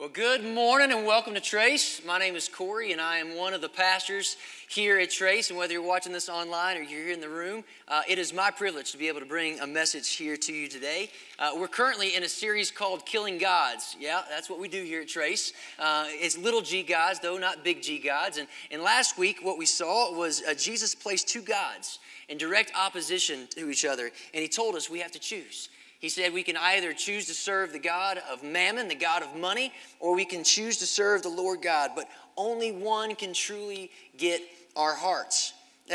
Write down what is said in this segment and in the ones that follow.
Well, good morning and welcome to Trace. My name is Corey, and I am one of the pastors here at Trace. And whether you're watching this online or you're here in the room, uh, it is my privilege to be able to bring a message here to you today. Uh, we're currently in a series called Killing Gods. Yeah, that's what we do here at Trace. Uh, it's little g gods, though, not big G gods. And, and last week, what we saw was uh, Jesus placed two gods in direct opposition to each other, and he told us we have to choose. He said we can either choose to serve the God of mammon, the God of money, or we can choose to serve the Lord God. But only one can truly get our hearts.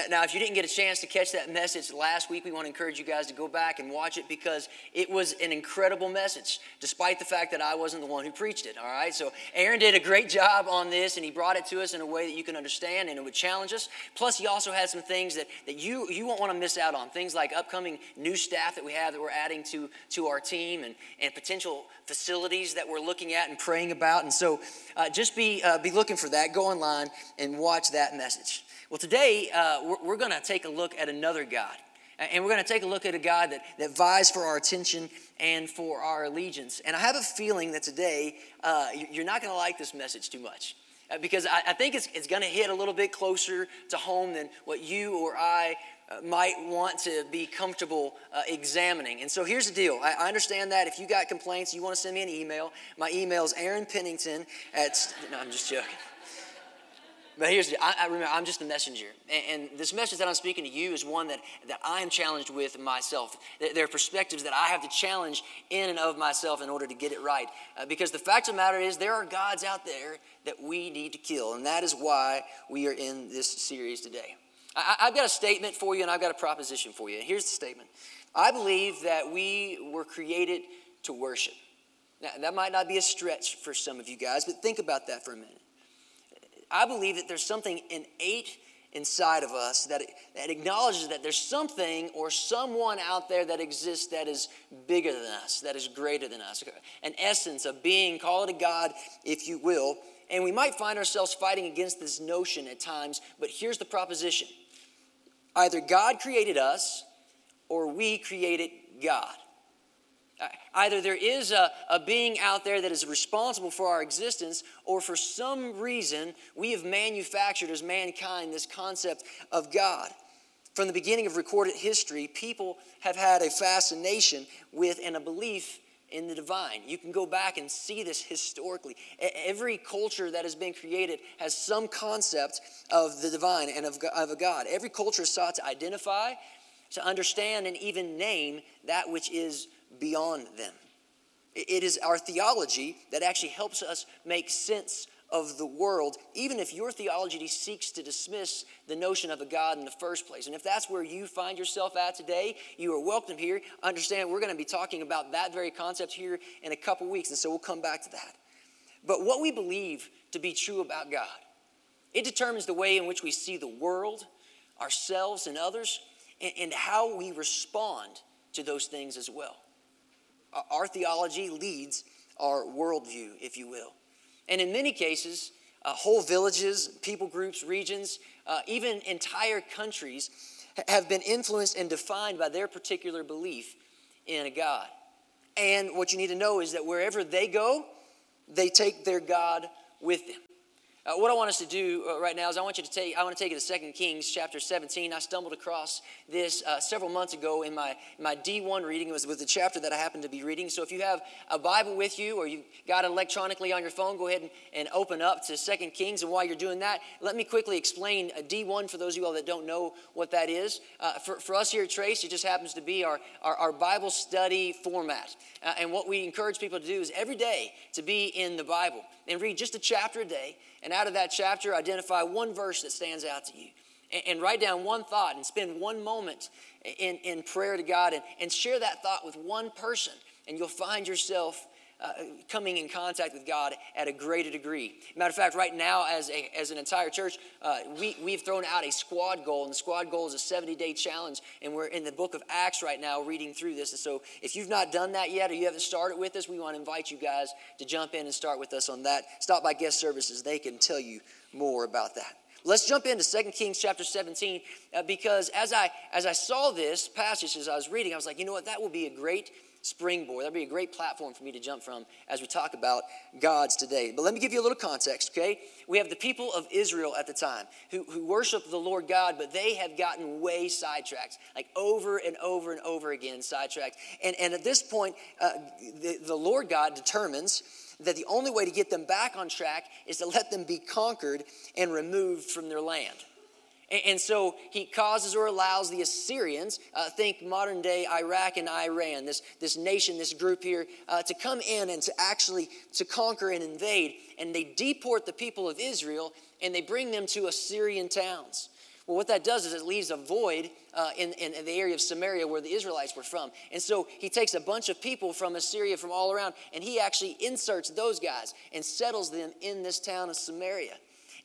Now, if you didn't get a chance to catch that message last week, we want to encourage you guys to go back and watch it because it was an incredible message, despite the fact that I wasn't the one who preached it. All right, so Aaron did a great job on this, and he brought it to us in a way that you can understand and it would challenge us. Plus, he also had some things that, that you you won't want to miss out on. Things like upcoming new staff that we have that we're adding to to our team, and and potential facilities that we're looking at and praying about. And so, uh, just be uh, be looking for that. Go online and watch that message. Well, today uh, we're, we're going to take a look at another God. And we're going to take a look at a God that, that vies for our attention and for our allegiance. And I have a feeling that today uh, you're not going to like this message too much. Uh, because I, I, think it's, it's going to hit a little bit closer to home than what you or I uh, might want to be comfortable uh, examining. And so here's the deal. I, I, understand that if you got complaints, you want to send me an email. My email is Aaron Pennington at, no, I'm just joking. But here's the, I, I remember I'm just the messenger, and, and, this message that I'm speaking to you is one that that I am challenged with myself. There are perspectives that I have to challenge in and of myself in order to get it right. Uh, because the fact of the matter is, there are gods out there that we need to kill, and that is why we are in this series today. I, I've got a statement for you, and I've got a proposition for you. Here's the statement: I believe that we were created to worship. Now, that might not be a stretch for some of you guys, but think about that for a minute. I believe that there's something innate inside of us that, that acknowledges that there's something or someone out there that exists that is bigger than us, that is greater than us. An essence, a being, call it a God, if you will. And we might find ourselves fighting against this notion at times, but here's the proposition either God created us or we created God. Either there is a, a being out there that is responsible for our existence, or for some reason, we have manufactured as mankind this concept of God. From the beginning of recorded history, people have had a fascination with and a belief in the divine. You can go back and see this historically. Every culture that has been created has some concept of the divine and of, of a God. Every culture sought to identify, to understand, and even name that which is beyond them. It is our theology that actually helps us make sense of the world, even if your theology seeks to dismiss the notion of a God in the first place. And if that's where you find yourself at today, you are welcome here. Understand, we're going to be talking about that very concept here in a couple weeks, and so we'll come back to that. But what we believe to be true about God, it determines the way in which we see the world, ourselves, and others, and how we respond to those things as well. Our theology leads our worldview, if you will. And in many cases, uh, whole villages, people groups, regions, uh, even entire countries have been influenced and defined by their particular belief in a God. And what you need to know is that wherever they go, they take their God with them. Uh, what I want us to do uh, right now is I want you to take, I want to take you to 2 Kings chapter 17. I stumbled across this uh, several months ago in my, my D1 reading. It was with the chapter that I happened to be reading. So if you have a Bible with you or you got it electronically on your phone, go ahead and, and open up to 2 Kings. And while you're doing that, let me quickly explain uh, D1 for those of you all that don't know what that is. Uh, for, for us here at Trace, it just happens to be our, our, our Bible study format. Uh, and what we encourage people to do is every day to be in the Bible and read just a chapter a day and out of that chapter, identify one verse that stands out to you. And, and write down one thought and spend one moment in, in prayer to God and, and share that thought with one person. And you'll find yourself uh, coming in contact with God at a greater degree. Matter of fact, right now, as, a, as an entire church, uh, we, we've thrown out a squad goal, and the squad goal is a 70 day challenge. And we're in the book of Acts right now reading through this. And so, if you've not done that yet or you haven't started with us, we want to invite you guys to jump in and start with us on that. Stop by guest services, they can tell you more about that. Let's jump into 2 Kings chapter 17 uh, because as I as I saw this passage as I was reading, I was like, you know what, that will be a great springboard. That'd be a great platform for me to jump from as we talk about gods today. But let me give you a little context, okay? We have the people of Israel at the time who, who worship the Lord God, but they have gotten way sidetracked, like over and over and over again, sidetracked. And, and at this point, uh, the, the Lord God determines that the only way to get them back on track is to let them be conquered and removed from their land. And so he causes or allows the Assyrians, uh, think modern day Iraq and Iran, this, this nation, this group here, uh, to come in and to actually to conquer and invade. And they deport the people of Israel and they bring them to Assyrian towns. Well, what that does is it leaves a void uh, in, in, in, the area of Samaria where the Israelites were from. And so he takes a bunch of people from Assyria, from all around, and he actually inserts those guys and settles them in this town of Samaria.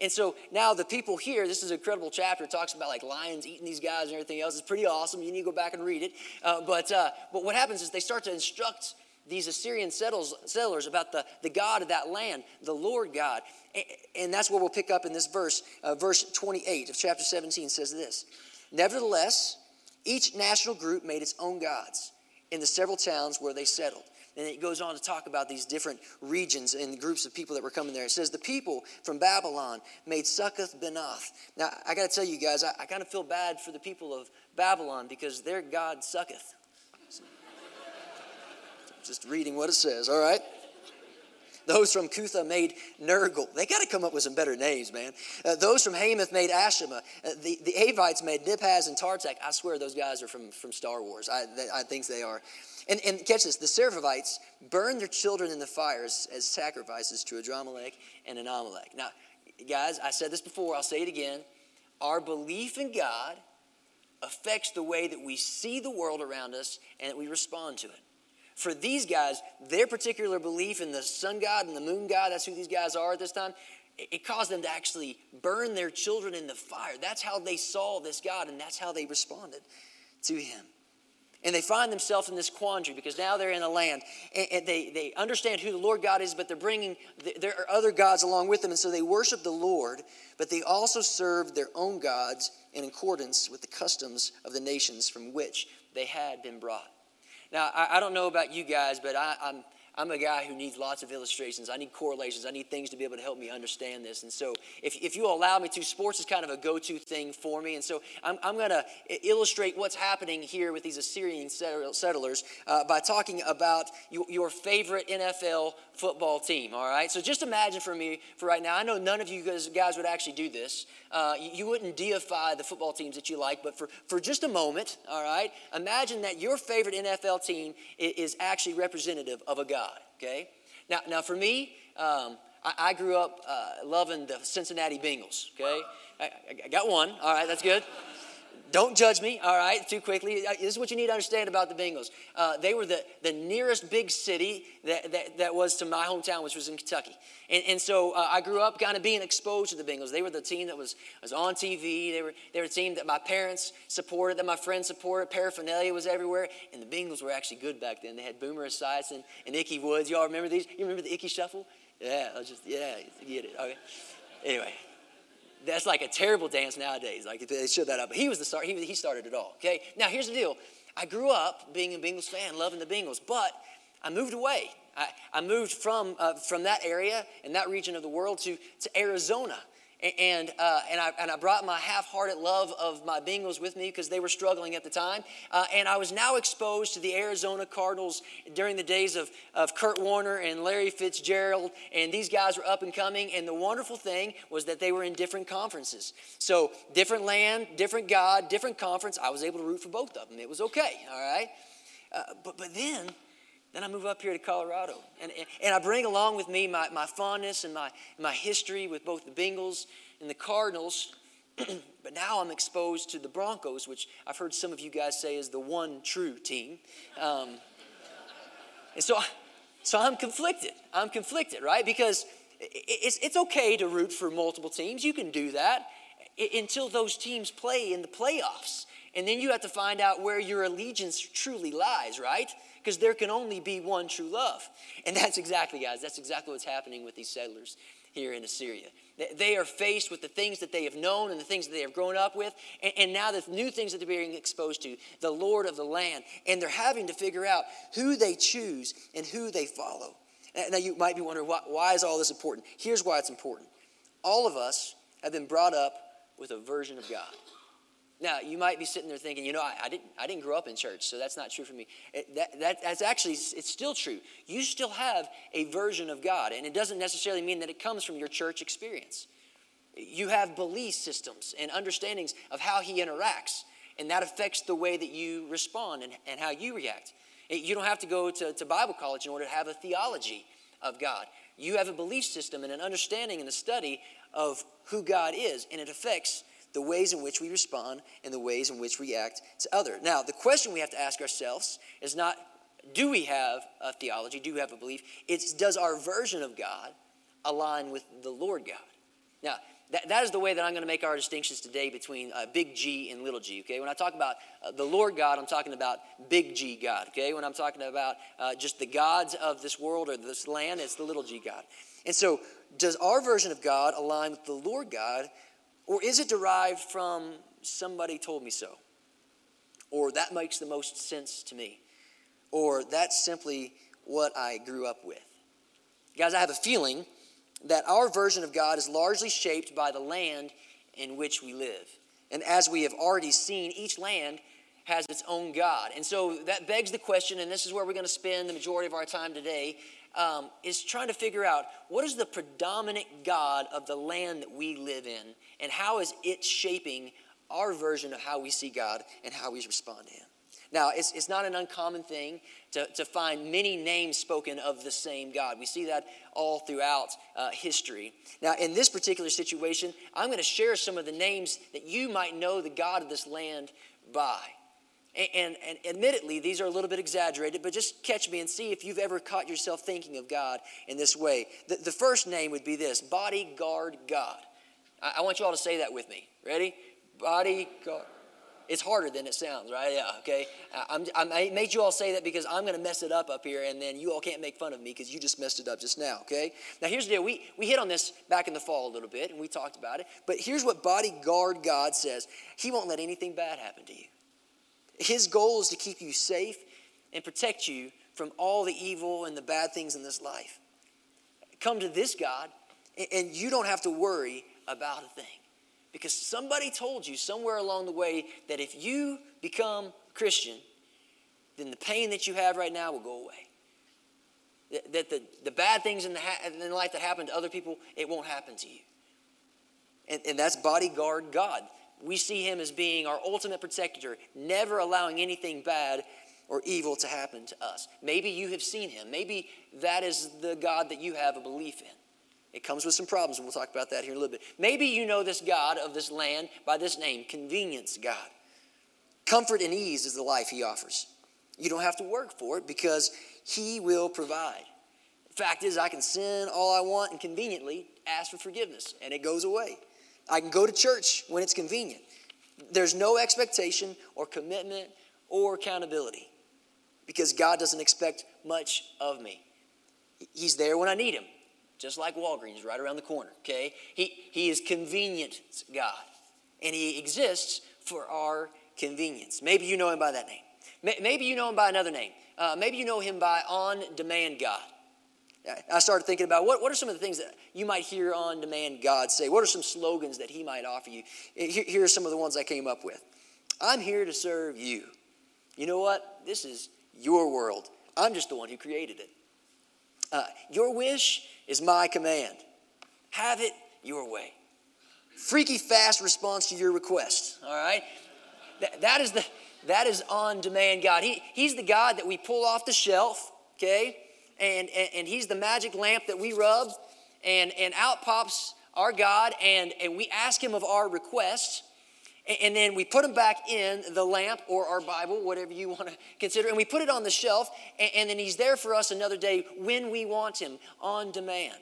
And so now the people here, this is an incredible chapter. It talks about like lions eating these guys and everything else. It's pretty awesome. You need to go back and read it. Uh, but, uh, but what happens is they start to instruct these Assyrian settlers, settlers about the, the God of that land, the Lord God. And, and that's what we'll pick up in this verse. Uh, verse 28 of chapter 17 says this Nevertheless, each national group made its own gods in the several towns where they settled. And it goes on to talk about these different regions and groups of people that were coming there. It says, The people from Babylon made Succoth Benoth. Now, I got to tell you guys, I, I kind of feel bad for the people of Babylon because their God sucketh. Just reading what it says, all right? Those from Cutha made Nergal. They got to come up with some better names, man. Uh, those from Hamath made Ashima. Uh, the, the Avites made Nibhaz and Tartak. I swear those guys are from, from Star Wars. I, they, I think they are. And, and catch this the Seraphites burned their children in the fires as sacrifices to Adramelech and Anammelek. Now, guys, I said this before, I'll say it again. Our belief in God affects the way that we see the world around us and that we respond to it. For these guys, their particular belief in the sun god and the moon god, that's who these guys are at this time, it caused them to actually burn their children in the fire. That's how they saw this God, and that's how they responded to him. And they find themselves in this quandary because now they're in a land and they, they understand who the Lord God is, but they're bringing, there are other gods along with them. And so they worship the Lord, but they also serve their own gods in accordance with the customs of the nations from which they had been brought. Now, I, I don't know about you guys, but I, I'm I'm a guy who needs lots of illustrations. I need correlations. I need things to be able to help me understand this. And so, if, if you allow me to, sports is kind of a go to thing for me. And so, I'm, I'm going to illustrate what's happening here with these Assyrian settlers uh, by talking about your, your favorite NFL football team, all right? So just imagine for me, for right now, I know none of you guys, guys would actually do this. Uh, you, wouldn't deify the football teams that you like, but for, for just a moment, all right, imagine that your favorite NFL team is actually representative of a God, okay? Now, now for me, um, I, I, grew up uh, loving the Cincinnati Bengals, okay? I, I got one, all right, that's good. Don't judge me, all right, too quickly. Uh, this is what you need to understand about the Bengals. Uh, they were the, the nearest big city that, that, that, was to my hometown, which was in Kentucky. And, and so uh, I grew up kind of being exposed to the Bengals. They were the team that was, was on TV. They were, they were a team that my parents supported, that my friends supported. Paraphernalia was everywhere. And the Bengals were actually good back then. They had Boomer Esiason and, and Ickey Woods. Y'all remember these? You remember the Ickey Shuffle? Yeah, I just, yeah, get it. Okay. Anyway, that's like a terrible dance nowadays. Like they showed that up. But he was the start. He, he started it all. Okay. Now here's the deal. I grew up being a Bengals fan, loving the Bengals, but I moved away. I, I moved from uh, from that area and that region of the world to to Arizona and, uh, and, I, and I brought my half hearted love of my Bengals with me because they were struggling at the time. Uh, and I was now exposed to the Arizona Cardinals during the days of, of Kurt Warner and Larry Fitzgerald. And these guys were up and coming. And the wonderful thing was that they were in different conferences. So, different land, different God, different conference. I was able to root for both of them. It was okay, all right? Uh, but, but then, then I move up here to Colorado. And, and I bring along with me my, my fondness and my, my history with both the Bengals and the Cardinals. but now I'm exposed to the Broncos, which I've heard some of you guys say is the one true team. Um, and so, so I'm conflicted. I'm conflicted, right? Because it's, it's okay to root for multiple teams. You can do that until those teams play in the playoffs. And then you have to find out where your allegiance truly lies, right? because there can only be one true love. And that's exactly, guys, that's exactly what's happening with these settlers here in Assyria. They are faced with the things that they have known and the things that they have grown up with, and, now the new things that they're being exposed to, the Lord of the land. And they're having to figure out who they choose and who they follow. Now, you might be wondering, why, why is all this important? Here's why it's important. All of us have been brought up with a version of God. Now, you might be sitting there thinking, you know, I, I, didn't, I didn't grow up in church, so that's not true for me. It, that, that, that's actually, it's still true. You still have a version of God, and it doesn't necessarily mean that it comes from your church experience. You have belief systems and understandings of how He interacts, and that affects the way that you respond and, and how you react. You don't have to go to, to Bible college in order to have a theology of God. You have a belief system and an understanding and a study of who God is, and it affects the ways in which we respond and the ways in which we act to other. Now, the question we have to ask ourselves is not do we have a theology, do we have a belief? It's does our version of God align with the Lord God? Now, that, that is the way that I'm going to make our distinctions today between uh, big G and little g, okay? When I talk about uh, the Lord God, I'm talking about big G God, okay? When I'm talking about uh, just the gods of this world or this land, it's the little g God. And so, does our version of God align with the Lord God or is it derived from somebody told me so? Or that makes the most sense to me? Or that's simply what I grew up with? Guys, I have a feeling that our version of God is largely shaped by the land in which we live. And as we have already seen, each land has its own God. And so that begs the question, and this is where we're going to spend the majority of our time today um, is trying to figure out what is the predominant God of the land that we live in, and how is it shaping our version of how we see God and how we respond to Him. Now, it's, it's not an uncommon thing to, to find many names spoken of the same God. We see that all throughout uh, history. Now, in this particular situation, I'm going to share some of the names that you might know the God of this land by. And, and, admittedly, these are a little bit exaggerated, but just catch me and see if you've ever caught yourself thinking of God in this way. The, the first name would be this Bodyguard God. I, I want you all to say that with me. Ready? Bodyguard. It's harder than it sounds, right? Yeah, okay. I'm, I made you all say that because I'm going to mess it up up here, and then you all can't make fun of me because you just messed it up just now, okay? Now, here's the deal. We, we hit on this back in the fall a little bit, and we talked about it. But here's what Bodyguard God says He won't let anything bad happen to you. His goal is to keep you safe and protect you from all the evil and the bad things in this life. Come to this God, and you don't have to worry about a thing. Because somebody told you somewhere along the way that if you become Christian, then the pain that you have right now will go away. That the, the bad things in, the ha- in life that happen to other people, it won't happen to you. And, and that's bodyguard God we see him as being our ultimate protector, never allowing anything bad or evil to happen to us. Maybe you have seen him. Maybe that is the God that you have a belief in. It comes with some problems, and we'll talk about that here in a little bit. Maybe you know this God of this land by this name, Convenience God. Comfort and ease is the life he offers. You don't have to work for it because he will provide. The fact is, I can sin all I want and conveniently ask for forgiveness, and it goes away. I can go to church when it's convenient. There's no expectation or commitment or accountability because God doesn't expect much of me. He's there when I need Him, just like Walgreens right around the corner, okay? He, he is convenient God, and He exists for our convenience. Maybe you know Him by that name. Maybe you know Him by another name. Uh, maybe you know Him by on demand God. I started thinking about what, what are some of the things that you might hear on demand God say? What are some slogans that He might offer you? Here, here are some of the ones I came up with I'm here to serve you. You know what? This is your world. I'm just the one who created it. Uh, your wish is my command. Have it your way. Freaky fast response to your request. All right? That, that is the that is on demand God. He, he's the God that we pull off the shelf, okay? and, and, and he's the magic lamp that we rub, and, and out pops our God, and, and we ask him of our requests, and then we put them back in the lamp or our Bible, whatever you want to consider, and we put it on the shelf, and, then he's there for us another day when we want him on demand.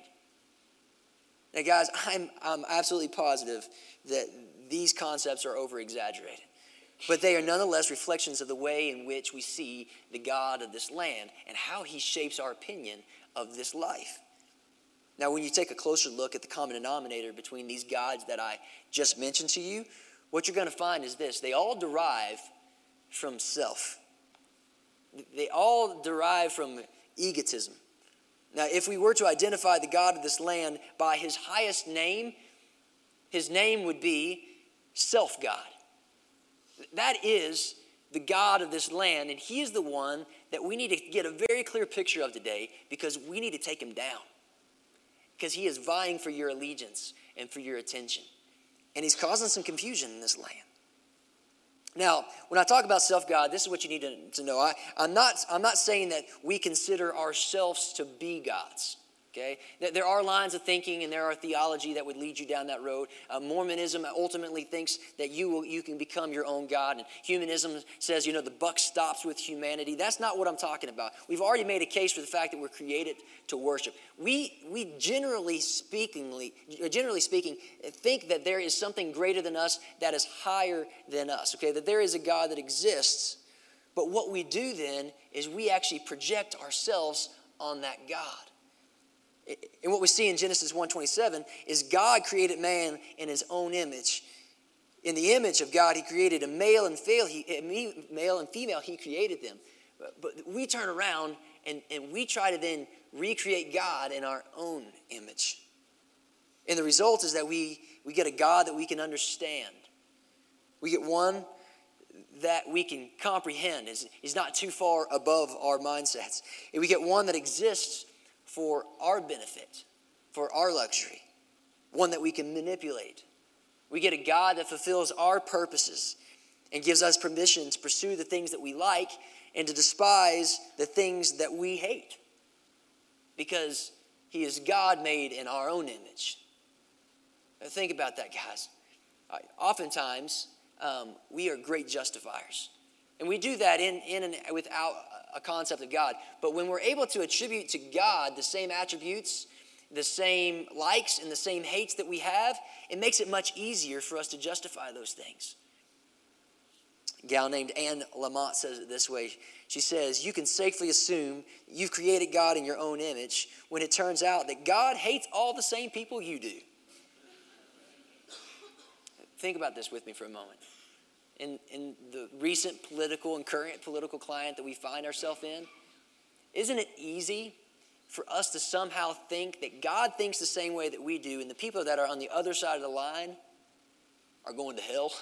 Now, guys, I'm, I'm absolutely positive that these concepts are over exaggerated. but they are nonetheless reflections of the way in which we see the God of this land and how he shapes our opinion of this life. Now, when you take a closer look at the common denominator between these gods that I just mentioned to you, what you're going to find is this they all derive from self, they all derive from egotism. Now, if we were to identify the God of this land by his highest name, his name would be Self God. That is the God of this land, and he is the one that we need to get a very clear picture of today because we need to take him down. Because he is vying for your allegiance and for your attention. And he's causing some confusion in this land. Now, when I talk about self God, this is what you need to, to know. I, I'm, not, I'm not saying that we consider ourselves to be gods. Okay? There are lines of thinking and there are theology that would lead you down that road. Uh, Mormonism ultimately thinks that you, will, you can become your own God, and humanism says, you know, the buck stops with humanity. That's not what I'm talking about. We've already made a case for the fact that we're created to worship. We, we generally, speakingly, generally speaking, think that there is something greater than us that is higher than us, okay? That there is a God that exists. But what we do then is we actually project ourselves on that God. And what we see in Genesis 1:27 is God created man in his own image. In the image of God, he created a male and female, he, male and female, he created them. But we turn around and, and we try to then recreate God in our own image. And the result is that we, we get a God that we can understand. We get one that we can comprehend. He's not too far above our mindsets. And we get one that exists for our benefit, for our luxury, one that we can manipulate. We get a God that fulfills our purposes and gives us permission to pursue the things that we like and to despise the things that we hate because He is God made in our own image. Now think about that, guys. Oftentimes, um, we are great justifiers. And we do that in, in and without a concept of God. But when we're able to attribute to God the same attributes, the same likes, and the same hates that we have, it makes it much easier for us to justify those things. A gal named Anne Lamott says it this way. She says, You can safely assume you've created God in your own image when it turns out that God hates all the same people you do. Think about this with me for a moment in, in the recent political and current political climate that we find ourselves in? Isn't it easy for us to somehow think that God thinks the same way that we do, and the people that are on the other side of the line are going to hell?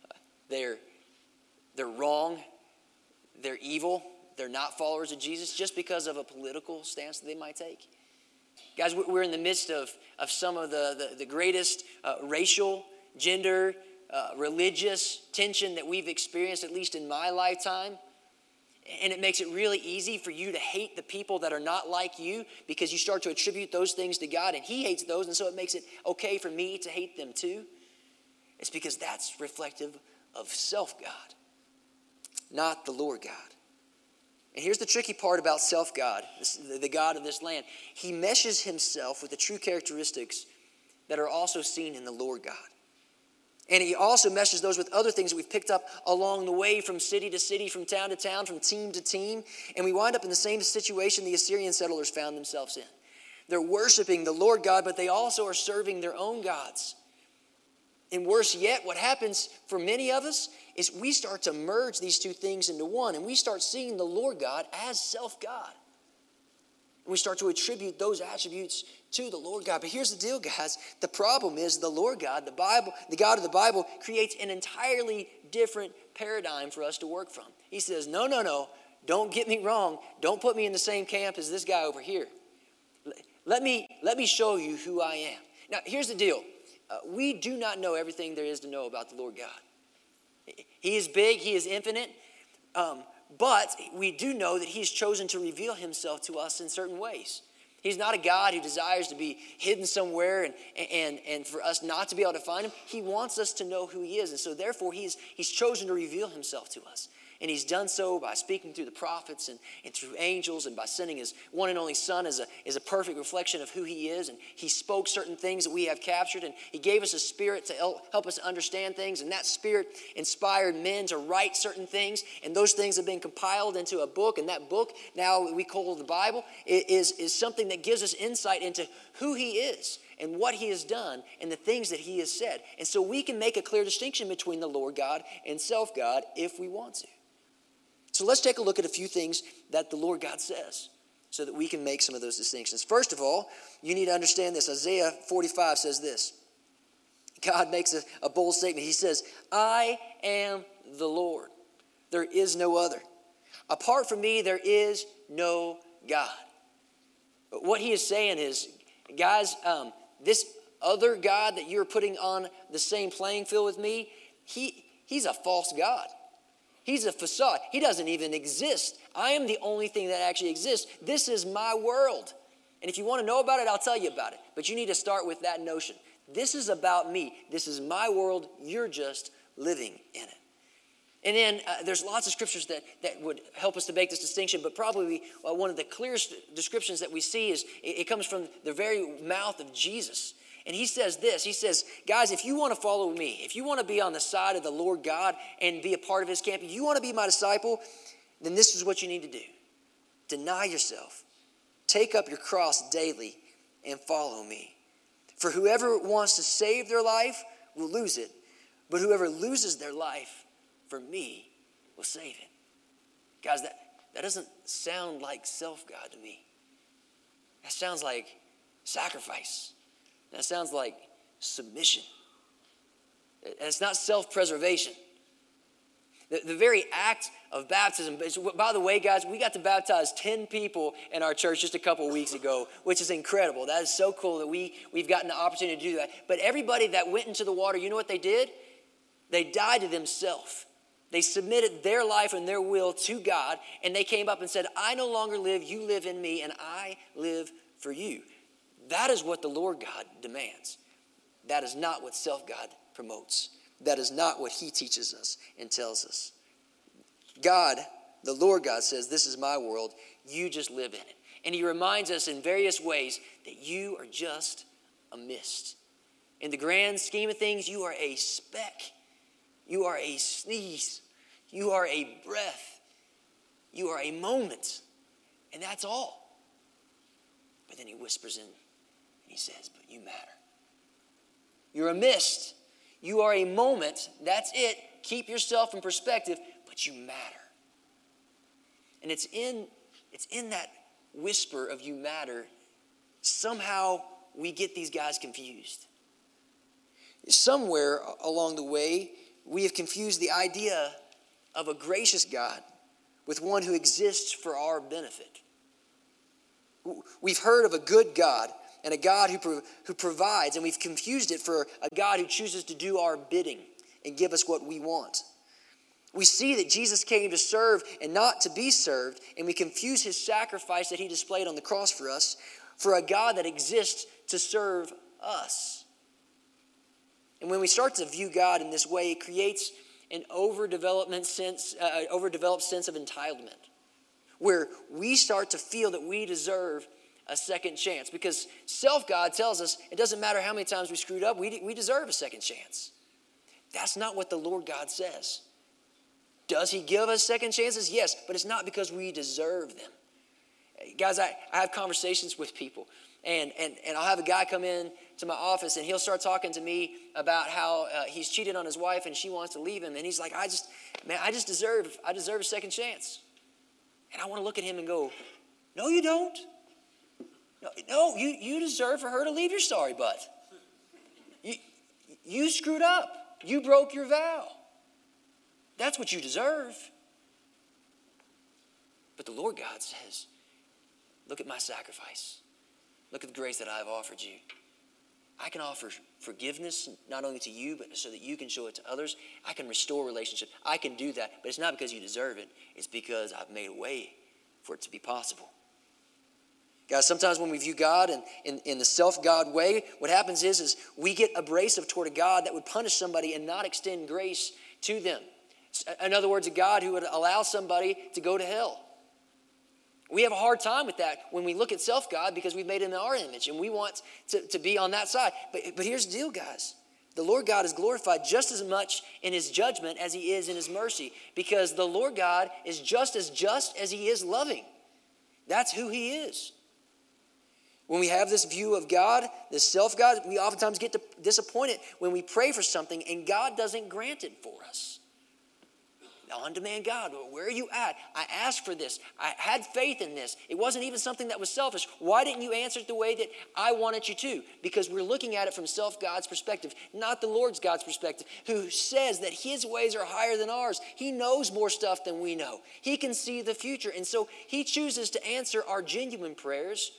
they're, they're wrong, they're evil, they're not followers of Jesus just because of a political stance that they might take? Guys, we're in the midst of, of some of the, the, the greatest uh, racial, gender, uh, religious tension that we've experienced, at least in my lifetime. And it makes it really easy for you to hate the people that are not like you because you start to attribute those things to God and He hates those, and so it makes it okay for me to hate them too. It's because that's reflective of self God, not the Lord God. And here's the tricky part about self God, the God of this land. He meshes himself with the true characteristics that are also seen in the Lord God. And he also meshes those with other things that we've picked up along the way from city to city, from town to town, from team to team. And we wind up in the same situation the Assyrian settlers found themselves in. They're worshiping the Lord God, but they also are serving their own gods. And worse yet, what happens for many of us is we start to merge these two things into one, and we start seeing the Lord God as self God. We start to attribute those attributes to the Lord God. But here's the deal, guys. The problem is the Lord God, the Bible, the God of the Bible, creates an entirely different paradigm for us to work from. He says, No, no, no. Don't get me wrong. Don't put me in the same camp as this guy over here. Let me, let me show you who I am. Now, here's the deal. Uh, we do not know everything there is to know about the Lord God. He is big, He is infinite. Um, but we do know that He's chosen to reveal Himself to us in certain ways. He's not a God who desires to be hidden somewhere and, and, and for us not to be able to find Him. He wants us to know who He is. And so, therefore, He's, he's chosen to reveal Himself to us. And he's done so by speaking through the prophets and, and through angels and by sending his one and only son as a, as a perfect reflection of who he is. And he spoke certain things that we have captured. And he gave us a spirit to help, us understand things. And that spirit inspired men to write certain things. And those things have been compiled into a book. And that book, now we call the Bible, is, is something that gives us insight into who he is and what he has done and the things that he has said. And so we can make a clear distinction between the Lord God and self God if we want to. So let's take a look at a few things that the Lord God says so that we can make some of those distinctions. First of all, you need to understand this. Isaiah 45 says this God makes a, a bold statement. He says, I am the Lord, there is no other. Apart from me, there is no God. But what he is saying is, guys, um, this other God that you're putting on the same playing field with me, he, he's a false God. He's a facade. He doesn't even exist. I am the only thing that actually exists. This is my world. And if you want to know about it, I'll tell you about it. But you need to start with that notion. This is about me. This is my world. You're just living in it. And then uh, there's lots of scriptures that, that would help us to make this distinction, but probably uh, one of the clearest descriptions that we see is it, it comes from the very mouth of Jesus. And he says this He says, Guys, if you want to follow me, if you want to be on the side of the Lord God and be a part of his camp, if you want to be my disciple, then this is what you need to do deny yourself, take up your cross daily, and follow me. For whoever wants to save their life will lose it, but whoever loses their life for me will save it. Guys, that, that doesn't sound like self God to me. That sounds like sacrifice. That sounds like submission. it's not self preservation. The, the very act of baptism, by the way, guys, we got to baptize 10 people in our church just a couple weeks ago, which is incredible. That is so cool that we, we've gotten the opportunity to do that. But everybody that went into the water, you know what they did? They died to themselves. They submitted their life and their will to God, and they came up and said, I no longer live, you live in me, and I live for you. That is what the Lord God demands. That is not what self God promotes. That is not what He teaches us and tells us. God, the Lord God, says, This is my world. You just live in it. And He reminds us in various ways that you are just a mist. In the grand scheme of things, you are a speck. You are a sneeze. You are a breath. You are a moment. And that's all. But then He whispers in says, But you matter. You're a mist. You are a moment. That's it. Keep yourself in perspective, but you matter. And it's in, it's in that whisper of you matter. Somehow we get these guys confused. Somewhere along the way, we have confused the idea of a gracious God with one who exists for our benefit. We've heard of a good God and a God who, pro- who provides, and we've confused it for a God who chooses to do our bidding and give us what we want. We see that Jesus came to serve and not to be served, and we confuse his sacrifice that he displayed on the cross for us for a God that exists to serve us. And when we start to view God in this way, it creates an overdevelopment sense, uh, overdeveloped sense of entitlement, where we start to feel that we deserve a second chance because self God tells us it doesn't matter how many times we screwed up, we, we deserve a second chance. That's not what the Lord God says. Does He give us second chances? Yes, but it's not because we deserve them. Guys, I, I have conversations with people, and, and, and I'll have a guy come in to my office and he'll start talking to me about how uh, he's cheated on his wife and she wants to leave him. And he's like, I just, man, I just deserve, I deserve a second chance. And I want to look at him and go, No, you don't. No, you, you deserve for her to leave your sorry butt. You, you screwed up. You broke your vow. That's what you deserve. But the Lord God says, Look at my sacrifice. Look at the grace that I've offered you. I can offer forgiveness not only to you, but so that you can show it to others. I can restore relationship. I can do that, but it's not because you deserve it. It's because I've made a way for it to be possible. Guys, sometimes when we view God in, in, in the self God way, what happens is, is we get abrasive toward a God that would punish somebody and not extend grace to them. Uh, in other words, a God who would allow somebody to go to hell. We have a hard time with that when we look at self God because we've made him in our image and we want to, to be on that side. But, but here's the deal, guys. The Lord God is glorified just as much in his judgment as he is in his mercy because the Lord God is just as just as he is loving. That's who he is. When we have this view of God, this self God, we oftentimes get disappointed when we pray for something and God doesn't grant it for us on demand God, where are you at? I asked for this. I had faith in this. It wasn't even something that was selfish. Why didn't you answer it the way that I wanted you to? Because we're looking at it from self God's perspective, not the Lord's God's perspective, who says that his ways are higher than ours. He knows more stuff than we know, he can see the future. And so he chooses to answer our genuine prayers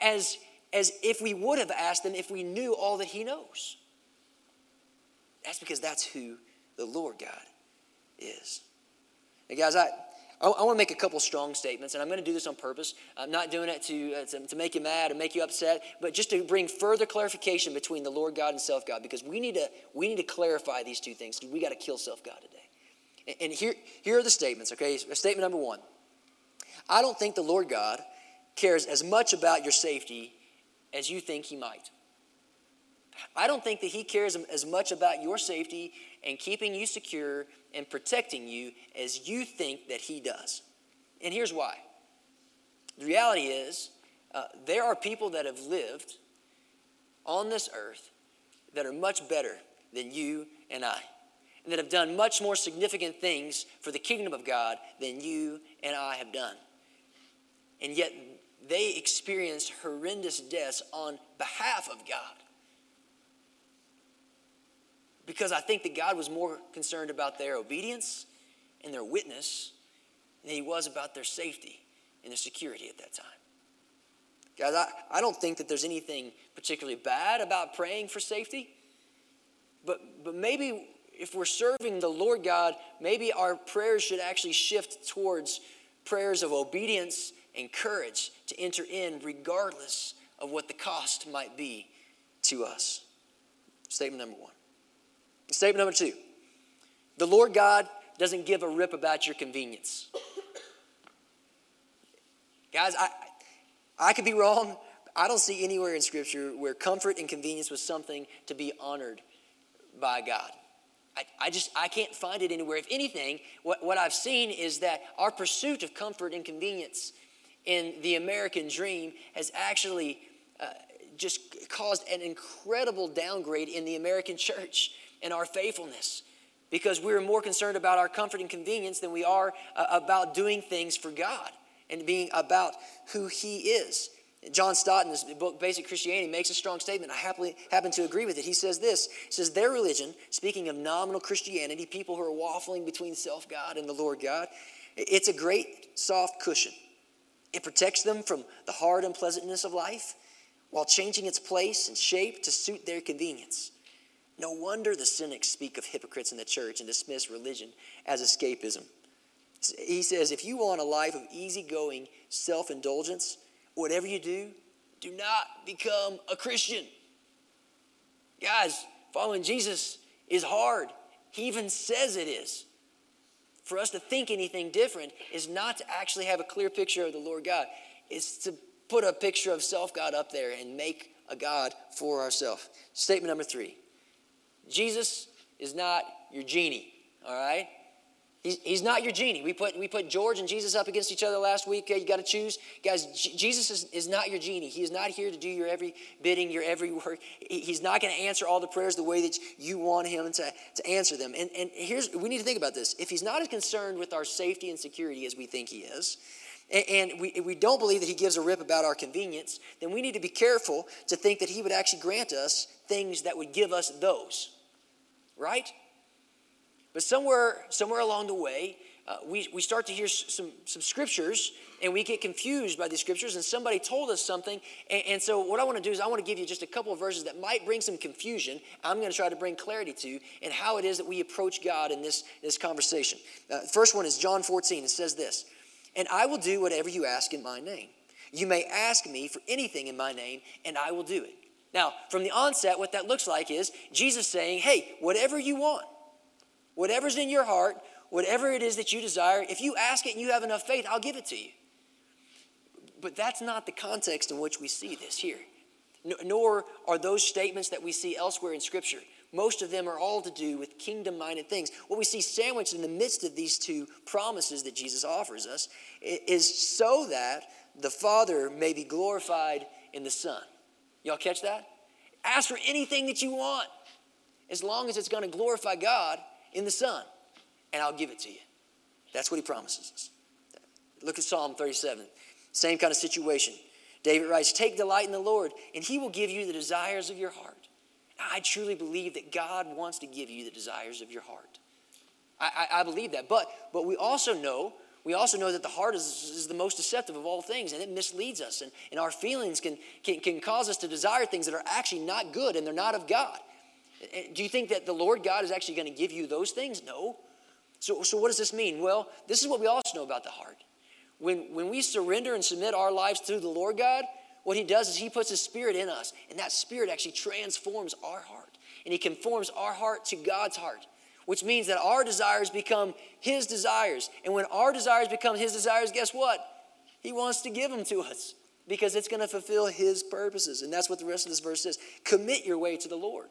as, as if we would have asked them if we knew all that he knows. That's because that's who the Lord God is. Hey guys, I, I, I want to make a couple strong statements, and I'm going to do this on purpose. I'm not doing it to, uh, to, to, make you mad or make you upset, but just to bring further clarification between the Lord God and self God, because we need to, we need to clarify these two things. We got to kill self God today. And, and here, here are the statements, okay? Statement number one I don't think the Lord God cares as much about your safety as you think he might. I don't think that he cares as much about your safety and keeping you secure and protecting you as you think that He does. And here's why. The reality is, uh, there are people that have lived on this earth that are much better than you and I, and that have done much more significant things for the kingdom of God than you and I have done. And yet, they experienced horrendous deaths on behalf of God because I think that God was more concerned about their obedience and their witness than he was about their safety and their security at that time. Guys, I, I don't think that there's anything particularly bad about praying for safety, but, but maybe if we're serving the Lord God, maybe our prayers should actually shift towards prayers of obedience and courage to enter in regardless of what the cost might be to us. Statement number one. Statement number two the Lord God doesn't give a rip about your convenience. Guys, I, I could be wrong. I don't see anywhere in Scripture where comfort and convenience was something to be honored by God. I, I just I can't find it anywhere. If anything, what, what I've seen is that our pursuit of comfort and convenience in the American dream has actually uh, just caused an incredible downgrade in the American church and our faithfulness because we're more concerned about our comfort and convenience than we are uh, about doing things for God and being about who He is. John Stott, in his book Basic Christianity, makes a strong statement. I happily happen to agree with it. He says this He says, Their religion, speaking of nominal Christianity, people who are waffling between self God and the Lord God, it's a great soft cushion. It protects them from the hard unpleasantness of life while changing its place and shape to suit their convenience. No wonder the cynics speak of hypocrites in the church and dismiss religion as escapism. He says, if you want a life of easygoing self indulgence, whatever you do, do not become a Christian. Guys, following Jesus is hard. He even says it is. For us to think anything different is not to actually have a clear picture of the Lord God, it's to put a picture of self God up there and make a God for ourselves. Statement number three Jesus is not your genie, all right? He's, he's not your genie. We put, we put George and Jesus up against each other last week. Uh, you got to choose. Guys, Jesus is, is not your genie. He is not here to do your every bidding, your every work. He's not going to answer all the prayers the way that you want him to, to answer them. And, and here's, we need to think about this. If he's not as concerned with our safety and security as we think he is, and we, we don't believe that he gives a rip about our convenience, then we need to be careful to think that he would actually grant us things that would give us those right? But somewhere, somewhere along the way, uh, we, we start to hear some, some scriptures and we get confused by these scriptures and somebody told us something and, and, so what i want to do is i want to give you just a couple of verses that might bring some confusion i'm going to try to bring clarity to and how it is that we approach god in this, this conversation. Uh, first one is john 14 it says this and i will do whatever you ask in my name. You may ask me for anything in my name and i will do it. Now, from the onset, what that looks like is Jesus saying, hey, whatever you want, Whatever's in your heart, whatever it is that you desire, if you ask it and you have enough faith, I'll give it to you. But that's not the context in which we see this here. Nor are those statements that we see elsewhere in Scripture. Most of them are all to do with kingdom minded things. What we see sandwiched in the midst of these two promises that Jesus offers us is so that the Father may be glorified in the Son. Y'all catch that? Ask for anything that you want, as long as it's going to glorify God in the Son, and I'll give it to you. That's what he promises us. Look at Psalm 37. Same kind of situation. David writes, Take delight in the Lord, and he will give you the desires of your heart. I truly believe that God wants to give you the desires of your heart. I, I, I believe that. But, but we also know we also know that the heart is, is the most deceptive of all things and it misleads us and, and our feelings can, can, can cause us to desire things that are actually not good and they're not of god do you think that the lord god is actually going to give you those things no so, so what does this mean well this is what we also know about the heart when, when we surrender and submit our lives to the lord god what he does is he puts his spirit in us, and that spirit actually transforms our heart. And he conforms our heart to God's heart, which means that our desires become his desires. And when our desires become his desires, guess what? He wants to give them to us because it's going to fulfill his purposes. And that's what the rest of this verse says. Commit your way to the Lord.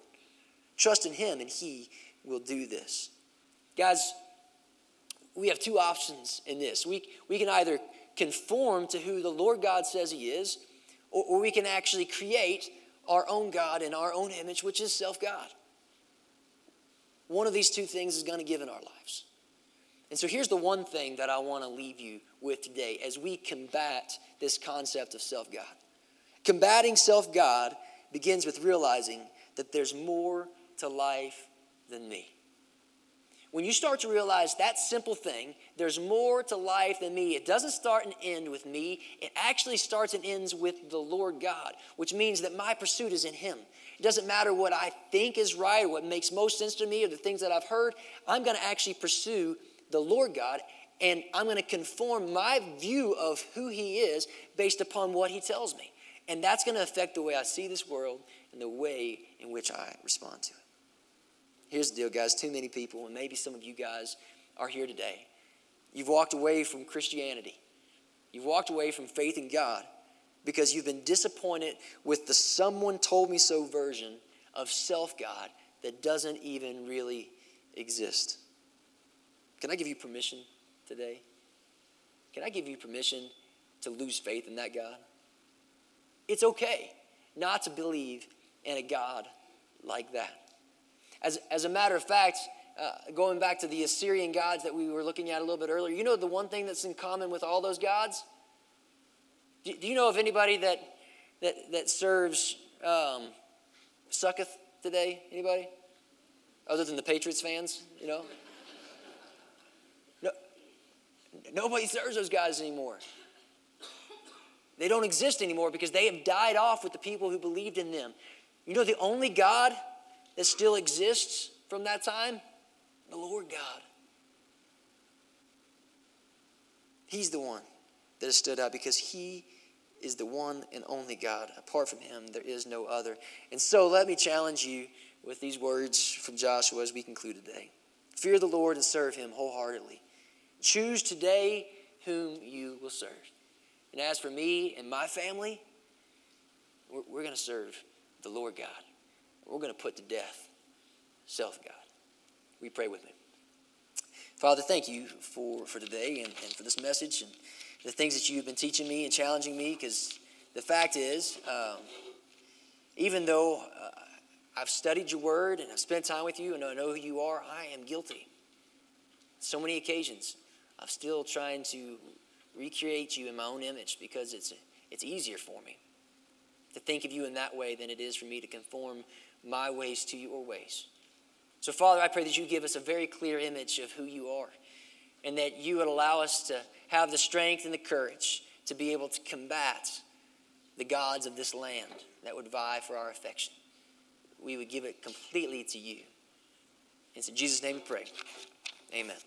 Trust in him, and he will do this. Guys, we have two options in this. We, we can either conform to who the Lord God says he is, or, or we can actually create our own God in our own image, which is self God. One of these two things is going to give in our lives. And so here's the one thing that I want to leave you with today as we combat this concept of self God. Combating self God begins with realizing that there's more to life than me. When you start to realize that simple thing, there's more to life than me. It doesn't start and end with me. It actually starts and ends with the Lord God, which means that my pursuit is in Him. It doesn't matter what I think is right or what makes most sense to me or the things that I've heard. I'm going to actually pursue the Lord God and I'm going to conform my view of who He is based upon what He tells me. And that's going to affect the way I see this world and the way in which I respond to it. Here's the deal, guys. Too many people, and maybe some of you guys are here today. You've walked away from Christianity. You've walked away from faith in God because you've been disappointed with the someone told me so version of self God that doesn't even really exist. Can I give you permission today? Can I give you permission to lose faith in that God? It's okay not to believe in a God like that. As, as a matter of fact, uh, going back to the Assyrian gods that we were looking at a little bit earlier, you know the one thing that's in common with all those gods? Do, do you know of anybody that, that, that serves um, Succoth today? Anybody? Other than the Patriots fans, you know? No, nobody serves those guys anymore. They don't exist anymore because they have died off with the people who believed in them. You know, the only God that still exists from that time? The Lord God. He's the one that has stood out because He is the one and only God. Apart from Him, there is no other. And so let me challenge you with these words from Joshua as we conclude today Fear the Lord and serve Him wholeheartedly. Choose today whom you will serve. And as for me and my family, we're, going to serve the Lord God we're going to put to death self God. We pray with me. Father, thank you for, for today and, and for this message and the things that you've been teaching me and challenging me because the fact is, um, even though uh, I've studied your word and I've spent time with you and I know who you are, I am guilty. So many occasions, I'm still trying to recreate you in my own image because it's, it's easier for me to think of you in that way than it is for me to conform my ways to your ways. So, Father, I pray that you give us a very clear image of who you are and that you would allow us to have the strength and the courage to be able to combat the gods of this land that would vie for our affection. We would give it completely to you. It's in Jesus' name we pray. Amen.